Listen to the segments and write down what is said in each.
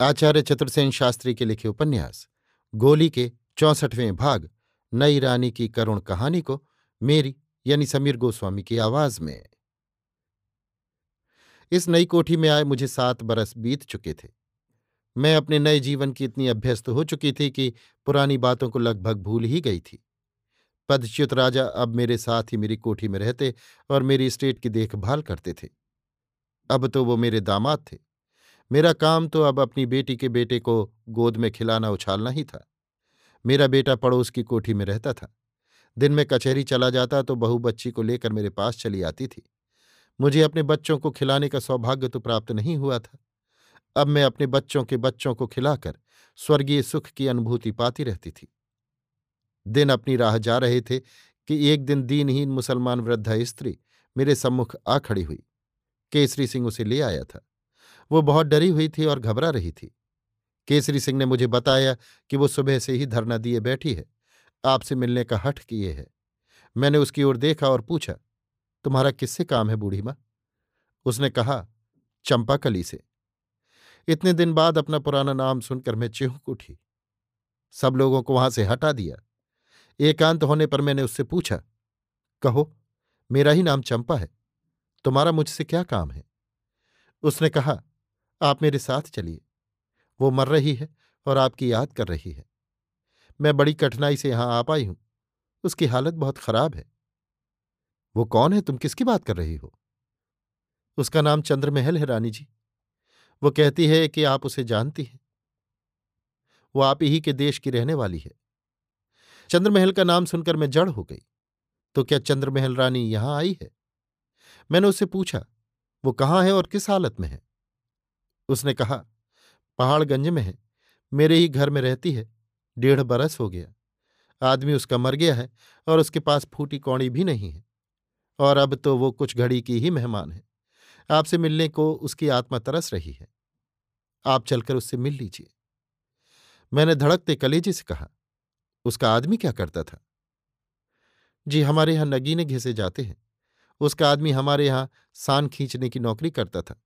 आचार्य चतुर्सेन शास्त्री के लिखे उपन्यास, गोली के चौसठवें भाग, नई रानी की करुण कहानी को मेरी यानी समीर गोस्वामी की आवाज़ में। इस नई कोठी में आए मुझे सात बरस बीत चुके थे। मैं अपने नए जीवन की इतनी अभ्यस्त हो चुकी थी कि पुरानी बातों को लगभग भूल ही गई थी। पदच्युत राजा अब मेरे साथ ही मेरी कोठी में रहते और मेरी स्टेट की देखभाल करते थे। अब तो वो मेरे दामाद थे। मेरा काम तो अब अपनी बेटी के बेटे को गोद में खिलाना उछालना ही था। मेरा बेटा पड़ोस की कोठी में रहता था। दिन में कचहरी चला जाता तो बहू बच्ची को लेकर मेरे पास चली आती थी। मुझे अपने बच्चों को खिलाने का सौभाग्य तो प्राप्त नहीं हुआ था। अब मैं अपने बच्चों के बच्चों को खिलाकर स्वर्गीय सुख की अनुभूति पाती रहती थी। दिन अपनी राह जा रहे थे कि एक दिन दीनहीन मुसलमान वृद्धा स्त्री मेरे सम्मुख आ खड़ी हुई। केसरी सिंह उसे ले आया था। वो बहुत डरी हुई थी और घबरा रही थी। केसरी सिंह ने मुझे बताया कि वो सुबह से ही धरना दिए बैठी है। आपसे मिलने का हठ किए है। मैंने उसकी ओर देखा और पूछा, तुम्हारा किससे काम है बूढ़ी माँ? उसने कहा, चंपाकली से। इतने दिन बाद अपना पुराना नाम सुनकर मैं चिहुक उठी। सब लोगों को वहाँ से हटा दिया। एकांत होने पर मैंने उससे पूछा, कहो, मेरा ही नाम चंपा है। तुम्हारा मुझसे क्या काम है? उसने कहा आप मेरे साथ चलिए। वो मर रही है और आपकी याद कर रही है। मैं बड़ी कठिनाई से यहाँ आ पाई हूँ। उसकी हालत बहुत खराब है। वो कौन है? तुम किसकी बात कर रही हो? उसका नाम चंद्रमहल है, रानी जी। वो कहती है कि आप उसे जानती हैं। वो आप ही के देश की रहने वाली है। चंद्रमहल का नाम सुनकर मैं जड़ हो गई। तो क्या चंद्रमहल रानी यहाँ आई है? मैंने उससे पूछा, वो कहाँ है और किस हालत में है? उसने कहा, पहाड़गंज में है, मेरे ही घर में रहती है, डेढ़ बरस हो गया। आदमी उसका मर गया है और उसके पास फूटी कौड़ी भी नहीं है, और अब तो वो कुछ घड़ी की ही मेहमान है। आपसे मिलने को उसकी आत्मा तरस रही है। आप चलकर उससे मिल लीजिए। मैंने धड़कते कलेजे से कहा, उसका आदमी क्या करता था? जी, हमारे यहाँ नगीने घिसे जाते हैं। उसका आदमी हमारे यहाँ सान खींचने की नौकरी करता था।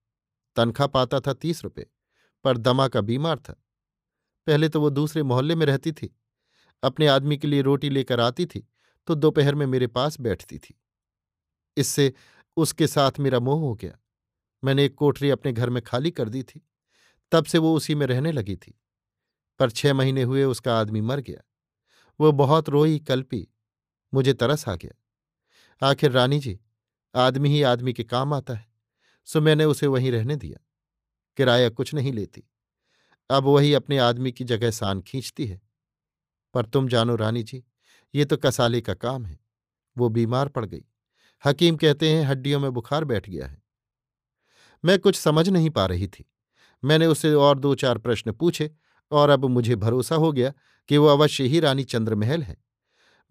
तनख्वाह पाता था तीस रुपये पर दमा का बीमार था। पहले तो वो दूसरे मोहल्ले में रहती थी। अपने आदमी के लिए रोटी लेकर आती थी तो दोपहर में मेरे पास बैठती थी। इससे उसके साथ मेरा मोह हो गया। मैंने एक कोठरी अपने घर में खाली कर दी थी। तब से वो उसी में रहने लगी थी। पर छह महीने हुए उसका आदमी मर गया। वो बहुत रोई, कल्पी, मुझे तरस आ गया। आखिर रानी जी, आदमी ही आदमी के काम आता है। सो मैंने उसे वहीं रहने दिया। किराया कुछ नहीं लेती। अब वही अपने आदमी की जगह सान खींचती है। पर तुम जानो रानी जी, ये तो कसाले का काम है। वो बीमार पड़ गई। हकीम कहते हैं हड्डियों में बुखार बैठ गया है। मैं कुछ समझ नहीं पा रही थी। मैंने उसे और दो चार प्रश्न पूछे और अब मुझे भरोसा हो गया कि वो अवश्य ही रानी चंद्रमहल है।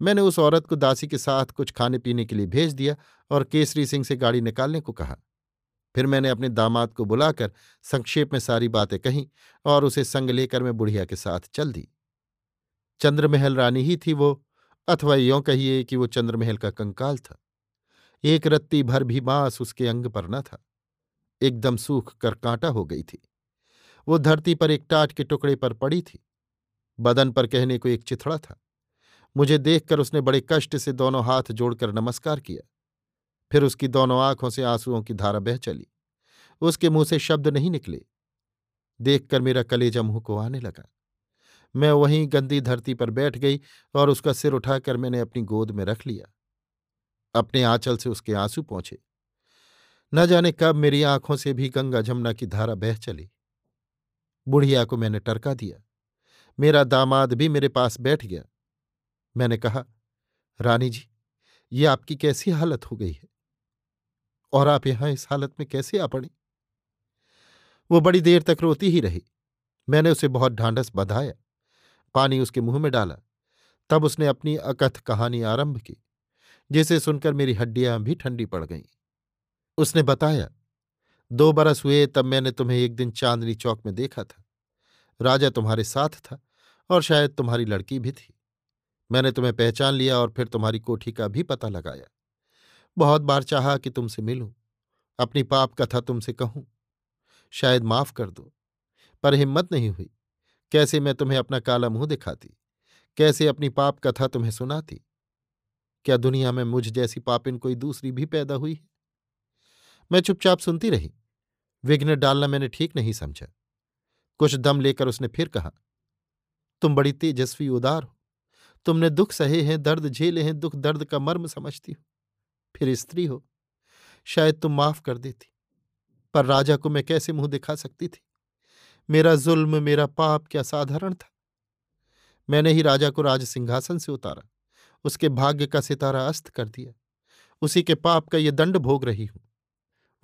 मैंने उस औरत को दासी के साथ कुछ खाने पीने के लिए भेज दिया और केसरी सिंह से गाड़ी निकालने को कहा। फिर मैंने अपने दामाद को बुलाकर संक्षेप में सारी बातें कहीं और उसे संग लेकर मैं बुढ़िया के साथ चल दी। चंद्रमहल रानी ही थी वो, अथवा यों कहिए कि वो चंद्रमहल का कंकाल था। एक रत्ती भर भी बाँस उसके अंग पर न था। एकदम सूख कर कांटा हो गई थी। वो धरती पर एक टाट के टुकड़े पर पड़ी थी। बदन पर कहने को एक चिथड़ा था। मुझे देखकर उसने बड़े कष्ट से दोनों हाथ जोड़कर नमस्कार किया। फिर उसकी दोनों आँखों से आंसुओं की धारा बह चली। उसके मुँह से शब्द नहीं निकले। देखकर मेरा कलेजा मुँह को आने लगा। मैं वहीं गंदी धरती पर बैठ गई और उसका सिर उठाकर मैंने अपनी गोद में रख लिया। अपने आंचल से उसके आँसू पहुँचे न जाने कब मेरी आँखों से भी गंगा जमुना की धारा बह चली। बुढ़िया को मैंने टरका दिया। मेरा दामाद भी मेरे पास बैठ गया। मैंने कहा, रानी जी, ये आपकी कैसी हालत हो गई है? और आप यहाँ इस हालत में कैसे आ पड़ी? वो बड़ी देर तक रोती ही रही। मैंने उसे बहुत ढांढस बधाया। पानी उसके मुँह में डाला। तब उसने अपनी अकथ कहानी आरंभ की, जिसे सुनकर मेरी हड्डियाँ भी ठंडी पड़ गईं। उसने बताया, दो बरस हुए तब मैंने तुम्हें एक दिन चांदनी चौक में देखा था। राजा तुम्हारे साथ था और शायद तुम्हारी लड़की भी थी। मैंने तुम्हें पहचान लिया और फिर तुम्हारी कोठी का भी पता लगाया। बहुत बार चाहा कि तुमसे मिलूं, अपनी पाप कथा तुमसे कहूँ, शायद माफ़ कर दो, पर हिम्मत नहीं हुई। कैसे मैं तुम्हें अपना काला मुँह दिखाती? कैसे अपनी पाप कथा तुम्हें सुनाती? क्या दुनिया में मुझ जैसी पापिन कोई दूसरी भी पैदा हुई है? मैं चुपचाप सुनती रही। विघ्न डालना मैंने ठीक नहीं समझा। कुछ दम लेकर उसने फिर कहा, तुम बड़ी तेजस्वी उदार हो। तुमने दुख सहे हैं, दर्द झेले हैं, दुख दर्द का मर्म समझती हो। फिर स्त्री हो। शायद तुम माफ़ कर देती, पर राजा को मैं कैसे मुँह दिखा सकती थी? मेरा जुल्म, मेरा पाप क्या साधारण था? मैंने ही राजा को राज सिंहासन से उतारा, उसके भाग्य का सितारा अस्त कर दिया। उसी के पाप का ये दंड भोग रही हूँ।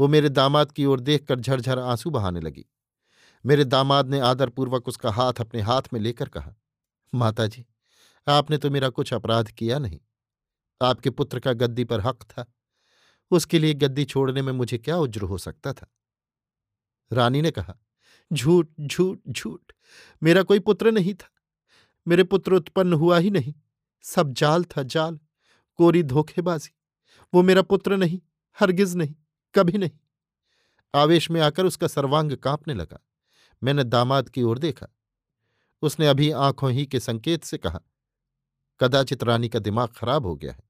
वो मेरे दामाद की ओर देखकर झरझर आँसू बहाने लगी। मेरे दामाद ने आदरपूर्वक उसका हाथ अपने हाथ में लेकर कहा माता जी आपने तो मेरा कुछ अपराध किया नहीं। आपके पुत्र का गद्दी पर हक था। उसके लिए गद्दी छोड़ने में मुझे क्या उज्र हो सकता था? रानी ने कहा, झूठ झूठ झूठ, मेरा कोई पुत्र नहीं था। मेरे पुत्र उत्पन्न हुआ ही नहीं। सब जाल था जाल, कोरी धोखेबाजी। वो मेरा पुत्र नहीं, हरगिज नहीं, कभी नहीं। आवेश में आकर उसका सर्वांग कांपने लगा। मैंने दामाद की ओर देखा। उसने अभी आँखों ही के संकेत से कहा, कदाचित रानी का दिमाग खराब हो गया है।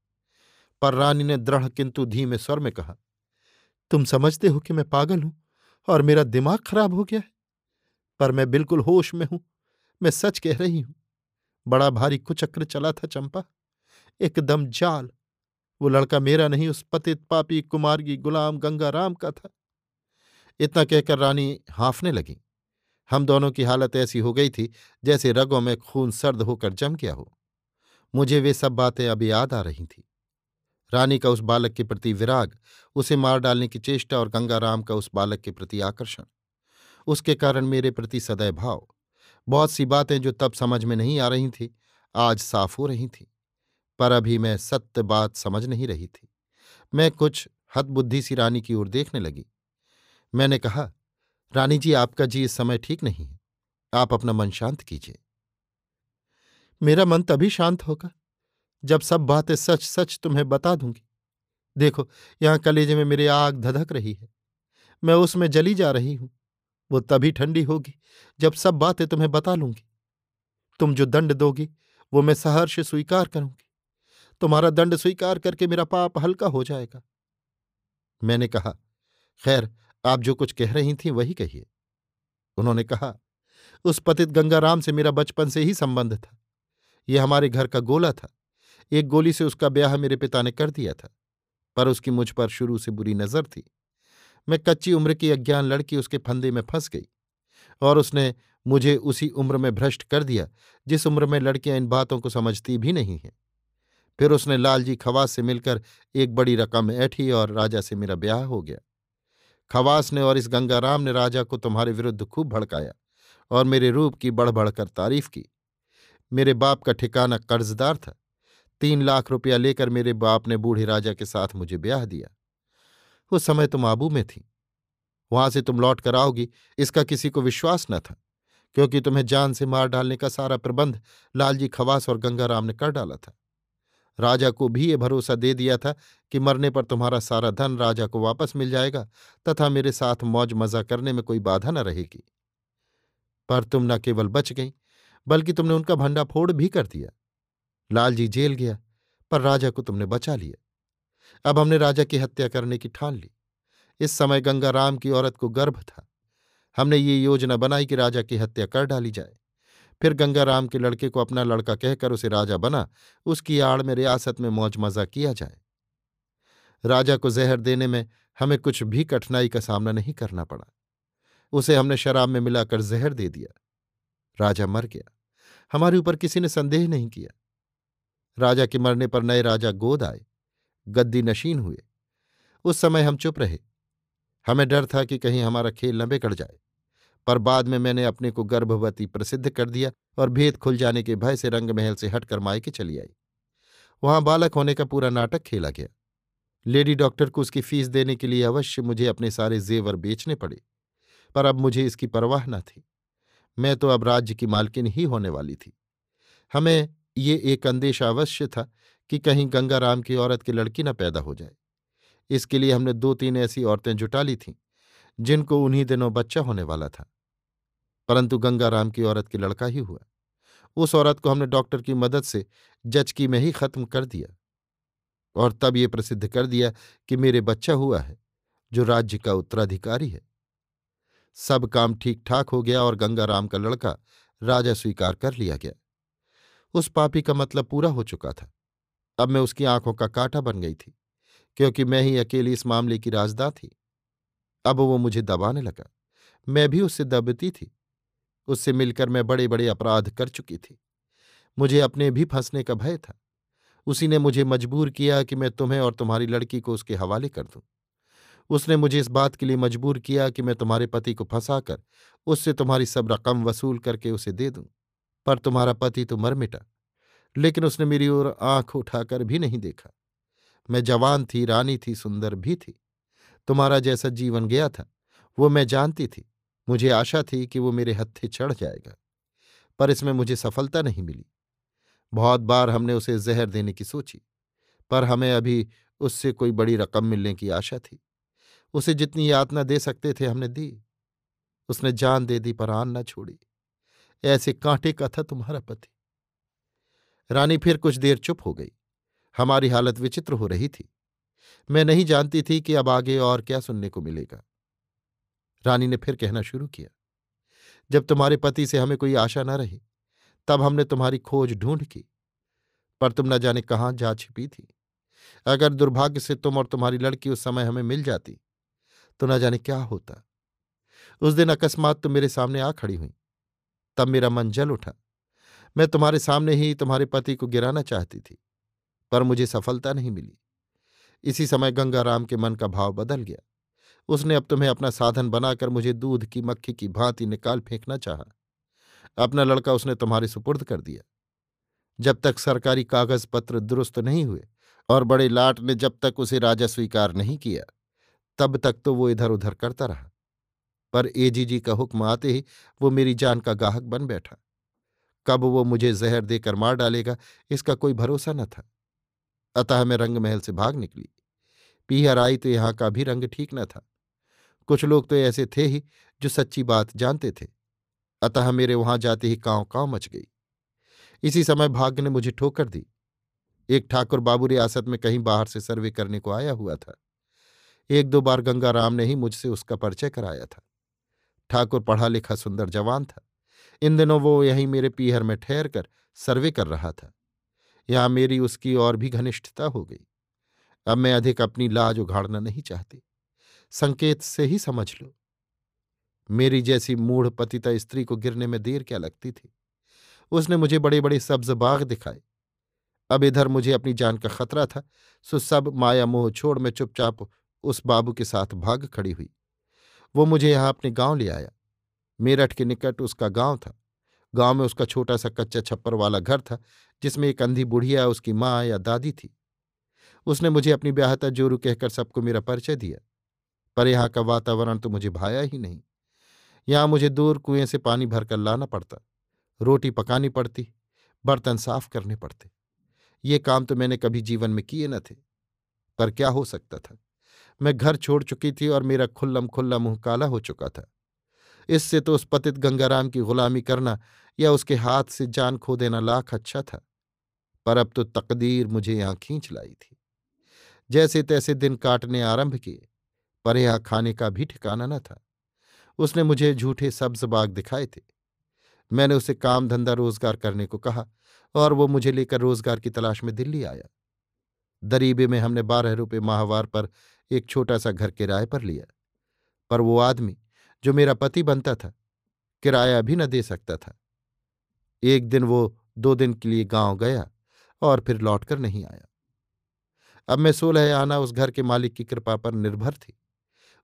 पर रानी ने दृढ़ किंतु धीमे स्वर में कहा, तुम समझते हो कि मैं पागल हूँ और मेरा दिमाग खराब हो गया है, पर मैं बिल्कुल होश में हूँ, मैं सच कह रही हूँ। बड़ा भारी कुचक्र चला था चंपा, एकदम जाल। वो लड़का मेरा नहीं, उस पतित पापी कुमारगी गुलाम गंगा राम का था। इतना कहकर रानी हाफने लगी। हम दोनों की हालत ऐसी हो गई थी, जैसे रगों में खून सर्द होकर जम गया हो। मुझे वे सब बातें अब याद आ रही थीं। रानी का उस बालक के प्रति विराग, उसे मार डालने की चेष्टा और गंगाराम का उस बालक के प्रति आकर्षण। उसके कारण मेरे प्रति सदैव भाव। बहुत सी बातें जो तब समझ में नहीं आ रही थी, आज साफ़ हो रही थी। पर अभी मैं सत्य बात समझ नहीं रही थी। मैं कुछ हतबुद्धि सी रानी की ओर देखने लगी। मैंने कहा, रानी जी, आपका जी इस समय ठीक नहीं है। आप अपना मन शांत कीजिए। मेरा मन तभी शांत होगा जब सब बातें सच सच तुम्हें बता दूँगी। देखो, यहाँ कलेजे में मेरी आग धधक रही है। मैं उसमें जली जा रही हूँ। वो तभी ठंडी होगी जब सब बातें तुम्हें बता लूँगी। तुम जो दंड दोगी, वो मैं सहर्ष स्वीकार करूँगी। तुम्हारा दंड स्वीकार करके मेरा पाप हल्का हो जाएगा। मैंने कहा, खैर, आप जो कुछ कह रही थी, वही कहिए। उन्होंने कहा, उस पतित गंगाराम से मेरा बचपन से ही संबंध था। यह हमारे घर का गोला था। एक गोली से उसका ब्याह मेरे पिता ने कर दिया था, पर उसकी मुझ पर शुरू से बुरी नज़र थी। मैं कच्ची उम्र की अज्ञान लड़की उसके फंदे में फंस गई, और उसने मुझे उसी उम्र में भ्रष्ट कर दिया, जिस उम्र में लड़कियाँ इन बातों को समझती भी नहीं हैं। फिर उसने लालजी खवास से मिलकर एक बड़ी रकम ऐठी और राजा से मेरा ब्याह हो गया। खवास ने और इस गंगाराम ने राजा को तुम्हारे विरुद्ध खूब भड़काया और मेरे रूप की बढ़ बढ़कर तारीफ़ की। मेरे बाप का ठिकाना कर्जदार था तीन लाख रुपया लेकर मेरे बाप ने बूढ़े राजा के साथ मुझे ब्याह दिया। उस समय तुम आबू में थी। वहाँ से तुम लौट कर आओगी, इसका किसी को विश्वास न था, क्योंकि तुम्हें जान से मार डालने का सारा प्रबंध लालजी खवास और गंगाराम ने कर डाला था। राजा को भी ये भरोसा दे दिया था कि मरने पर तुम्हारा सारा धन राजा को वापस मिल जाएगा, तथा मेरे साथ मौज मज़ा करने में कोई बाधा न रहेगी। पर तुम न केवल बच गई, बल्कि तुमने उनका भंडा फोड़ भी कर दिया। लालजी जेल गया, पर राजा को तुमने बचा लिया। अब हमने राजा की हत्या करने की ठान ली। इस समय गंगाराम की औरत को गर्भ था। हमने ये योजना बनाई कि राजा की हत्या कर डाली जाए। फिर गंगाराम के लड़के को अपना लड़का कहकर उसे राजा बना, उसकी आड़ में रियासत में मौज मज़ा किया जाए। राजा को जहर देने में हमें कुछ भी कठिनाई का सामना नहीं करना पड़ा। उसे हमने शराब में मिलाकर जहर दे दिया। राजा मर गया। हमारे ऊपर किसी ने संदेह नहीं किया। राजा के मरने पर नए राजा गोद आए, गद्दी नशीन हुए। उस समय हम चुप रहे। हमें डर था कि कहीं हमारा खेल न बिगड़ जाए, पर बाद में मैंने अपने को गर्भवती प्रसिद्ध कर दिया और भेद खुल जाने के भय से रंग महल से हटकर मायके चली आई। वहाँ बालक होने का पूरा नाटक खेला गया। लेडी डॉक्टर को उसकी फ़ीस देने के लिए अवश्य मुझे अपने सारे जेवर बेचने पड़े, पर अब मुझे इसकी परवाह न थी। मैं तो अब राज्य की मालकिन ही होने वाली थी। हमें ये एक अंदेशा अवश्य था कि कहीं गंगाराम की औरत की लड़की न पैदा हो जाए। इसके लिए हमने दो तीन ऐसी औरतें जुटा ली थीं, जिनको उन्हीं दिनों बच्चा होने वाला था। परंतु गंगाराम की औरत की लड़का ही हुआ। उस औरत को हमने डॉक्टर की मदद से जचकी में ही खत्म कर दिया। और तब ये प्रसिद्ध कर दिया कि मेरे बच्चा हुआ है, जो राज्य का उत्तराधिकारी है। सब काम ठीक ठाक हो गया और गंगाराम का लड़का राजा स्वीकार कर लिया गया। उस पापी का मतलब पूरा हो चुका था। अब मैं उसकी आँखों का कांटा बन गई थी, क्योंकि मैं ही अकेली इस मामले की राजदा थी। अब वो मुझे दबाने लगा। मैं भी उससे दबती थी। उससे मिलकर मैं बड़े बड़े अपराध कर चुकी थी। मुझे अपने भी फंसने का भय था। उसी ने मुझे मजबूर किया कि मैं तुम्हें और तुम्हारी लड़की को उसके हवाले कर दूँ। उसने मुझे इस बात के लिए मजबूर किया कि मैं तुम्हारे पति को फंसाकर उससे तुम्हारी सब रकम वसूल करके उसे दे दूँ। पर तुम्हारा पति तो मर मिटा, लेकिन उसने मेरी ओर आँख उठाकर भी नहीं देखा। मैं जवान थी, रानी थी, सुंदर भी थी। तुम्हारा जैसा जीवन गया था, वो मैं जानती थी। मुझे आशा थी कि वो मेरे हत्थे चढ़ जाएगा, पर इसमें मुझे सफलता नहीं मिली। बहुत बार हमने उसे जहर देने की सोची, पर हमें अभी उससे कोई बड़ी रकम मिलने की आशा थी। उसे जितनी यातना दे सकते थे हमने दी, उसने जान दे दी पर आन न छोड़ी। ऐसे कांटे का था तुम्हारा पति। रानी फिर कुछ देर चुप हो गई। हमारी हालत विचित्र हो रही थी। मैं नहीं जानती थी कि अब आगे और क्या सुनने को मिलेगा। रानी ने फिर कहना शुरू किया। जब तुम्हारे पति से हमें कोई आशा न रही, तब हमने तुम्हारी खोज ढूंढ की। पर तुम न जाने कहाँ जा छिपी थी। अगर दुर्भाग्य से तुम और तुम्हारी लड़की उस समय हमें मिल जाती तो न जाने क्या होता। उस दिन अकस्मात तुम मेरे सामने आ खड़ी हुई। तब मेरा मन जल उठा। मैं तुम्हारे सामने ही तुम्हारे पति को गिराना चाहती थी, पर मुझे सफलता नहीं मिली। इसी समय गंगाराम के मन का भाव बदल गया। उसने अब तुम्हें अपना साधन बनाकर मुझे दूध की, मक्खी की भांति निकाल फेंकना चाहा। अपना लड़का उसने तुम्हारे सुपुर्द कर दिया। जब तक सरकारी कागज़ पत्र दुरुस्त नहीं हुए और बड़े लाट ने जब तक उसे राजा स्वीकार नहीं किया, तब तक तो वो इधर उधर करता रहा। पर एजीजी का हुक्म आते ही वो मेरी जान का गाहक बन बैठा। कब वो मुझे जहर देकर मार डालेगा, इसका कोई भरोसा न था। अतः मैं रंग महल से भाग निकली। पीहर आई तो यहाँ का भी रंग ठीक न था। कुछ लोग तो ऐसे थे ही जो सच्ची बात जानते थे। अतः मेरे वहाँ जाते ही कांव कांव मच गई। इसी समय भाग्य ने मुझे ठोकर दी। एक ठाकुर बाबू रियासत में कहीं बाहर से सर्वे करने को आया हुआ था। एक दो बार गंगाराम ने ही मुझसे उसका परिचय कराया था। ठाकुर पढ़ा लिखा सुंदर जवान था। इन दिनों वो यहीं मेरे पीहर में ठहर कर सर्वे कर रहा था। यहाँ मेरी उसकी और भी घनिष्ठता हो गई। अब मैं अधिक अपनी लाज उघाड़ना नहीं चाहती। संकेत से ही समझ लो। मेरी जैसी मूढ़ पतिता स्त्री को गिरने में देर क्या लगती थी? उसने मुझे बड़े बड़े सब्ज बाग दिखाए। अब इधर मुझे अपनी जान का खतरा था, सो सब माया मोह छोड़ मैं चुपचाप उस बाबू के साथ भाग खड़ी हुई। वो मुझे यहाँ अपने गाँव ले आया। मेरठ के निकट उसका गाँव था। गाँव में उसका छोटा सा कच्चा छप्पर वाला घर था, जिसमें एक अंधी बुढ़िया, उसकी माँ या दादी थी। उसने मुझे अपनी ब्याहता जोरू कहकर सबको मेरा परिचय दिया। पर यहाँ का वातावरण तो मुझे भाया ही नहीं। यहाँ मुझे दूर कुएँ से पानी भरकर लाना पड़ता। रोटी पकानी पड़ती, बर्तन साफ़ करने पड़ते। ये काम तो मैंने कभी जीवन में किए न थे। पर क्या हो सकता था? मैं घर छोड़ चुकी थी और मेरा खुल्लम खुल्ला मुँह काला हो चुका था। इससे तो उस पतित गंगाराम की गुलामी करना या उसके हाथ से जान खो देना लाख अच्छा था। पर अब तो तकदीर मुझे यहाँ खींच लाई थी। जैसे तैसे दिन काटने आरंभ किए, पर यहाँ खाने का भी ठिकाना न था। उसने मुझे झूठे सब्ज बाग दिखाए थे। मैंने उसे काम धंधा रोज़गार करने को कहा और वो मुझे लेकर रोज़गार की तलाश में दिल्ली आया। दरीबे में हमने बारह रुपये माहवार पर एक छोटा सा घर किराए पर लिया। पर वो आदमी, जो मेरा पति बनता था, किराया भी न दे सकता था। एक दिन वो दो दिन के लिए गाँव गया और फिर लौटकर नहीं आया। अब मैं सोलह आना उस घर के मालिक की कृपा पर निर्भर थी।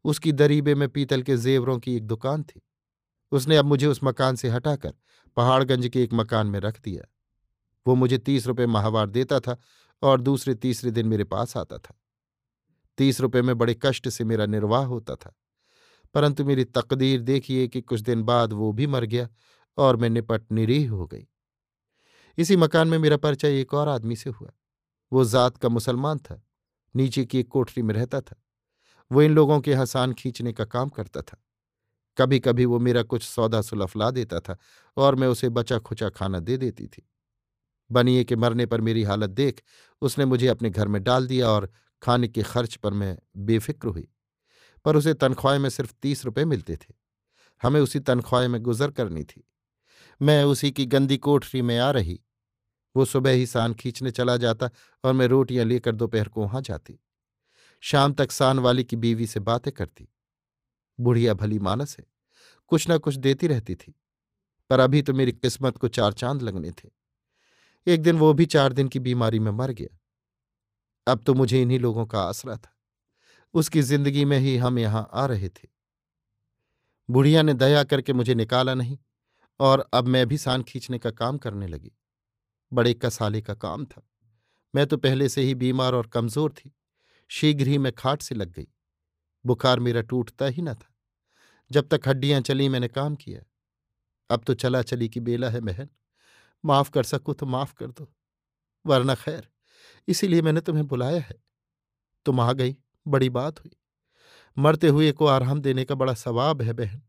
उसकी दरीबे में पीतल के जेवरों की एक दुकान थी। उसने अब मुझे उस मकान से हटाकर पहाड़गंज के एक मकान में रख दिया। वो मुझे तीस रुपये माहवार देता था और दूसरे तीसरे दिन मेरे पास आता था। तीस रुपये में बड़े कष्ट से मेरा निर्वाह होता था। परंतु मेरी तकदीर देखिए कि कुछ दिन बाद वो भी मर गया और मैं निपट निरीह हो गई। इसी मकान में मेरा परिचय एक और आदमी से हुआ। वो जात का मुसलमान था, नीचे की एक कोठरी में रहता था। वो इन लोगों के हसान खींचने का काम करता था। कभी कभी वो मेरा कुछ सौदा सुलफला देता था और मैं उसे बचा खुचा खाना दे देती थी। बनिए के मरने पर मेरी हालत देख उसने मुझे अपने घर में डाल दिया और खाने के खर्च पर मैं बेफिक्र हुई। पर उसे तनख्वाह में सिर्फ़ तीस रुपये मिलते थे। हमें उसी तनख्वाह में गुजर करनी थी। मैं उसी की गंदी कोठरी में आ रही। वो सुबह ही सान खींचने चला जाता और मैं रोटियाँ लेकर दोपहर को वहाँ जाती। शाम तक सान वाली की बीवी से बातें करती। बुढ़िया भली मानस है। कुछ ना कुछ देती रहती थी। पर अभी तो मेरी किस्मत को चार चाँद लगने थे। एक दिन वो भी चार दिन की बीमारी में मर गया। अब तो मुझे इन्हीं लोगों का आसरा था। उसकी ज़िंदगी में ही हम यहाँ आ रहे थे। बुढ़िया ने दया करके मुझे निकाला नहीं और अब मैं भी सान खींचने का काम करने लगी। बड़े कसाले का काम था। मैं तो पहले से ही बीमार और कमज़ोर थी। शीघ्र ही मैं खाट से लग गई। बुखार मेरा टूटता ही न था। जब तक हड्डियाँ चली मैंने काम किया। अब तो चला चली की बेला है बहन माफ़ कर सकूँ तो माफ़ कर दो, वरना खैर, इसीलिए मैंने तुम्हें बुलाया है। तुम आ गई, बड़ी बात हुई। मरते हुए को आराम देने का बड़ा सवाब है बहन।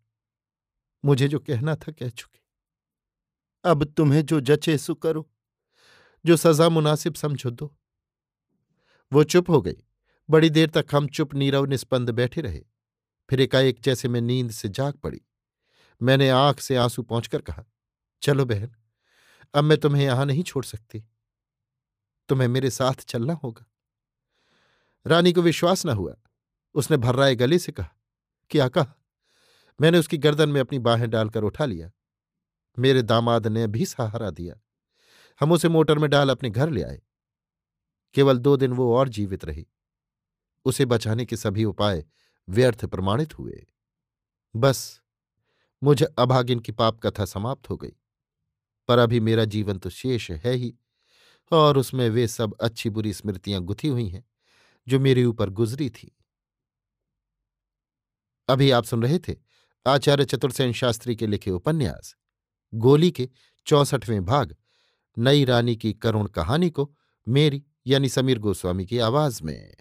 मुझे जो कहना था कह चुके। अब तुम्हें जो जचे सु करो, जो सजा मुनासिब समझो दो। वो चुप हो गई। बड़ी देर तक हम चुप, नीरव निस्पंद बैठे रहे। फिर एकाएक जैसे मैं नींद से जाग पड़ी। मैंने आँख से आँसू पहुंचकर कहा, चलो बहन अब मैं तुम्हें यहाँ नहीं छोड़ सकती। तुम्हें मेरे साथ चलना होगा। रानी को विश्वास न हुआ। उसने भर्राए गले से कहा, क्या कहा? मैंने उसकी गर्दन में अपनी बाहें डालकर उठा लिया। मेरे दामाद ने भी सहारा दिया। हम उसे मोटर में डाल अपने घर ले आए। केवल दो दिन वो और जीवित रही। उसे बचाने के सभी उपाय व्यर्थ प्रमाणित हुए। बस, मुझे अभागिन की पाप कथा समाप्त हो गई। पर अभी मेरा जीवन तो शेष है ही, और उसमें वे सब अच्छी बुरी स्मृतियाँ गुथी हुई हैं, जो मेरे ऊपर गुजरी थी। अभी आप सुन रहे थे आचार्य चतुर्सेन शास्त्री के लिखे उपन्यास, गोली के चौसठवें भाग, नई रानी की करुण कहानी को मेरी यानी समीर गोस्वामी की आवाज़ में।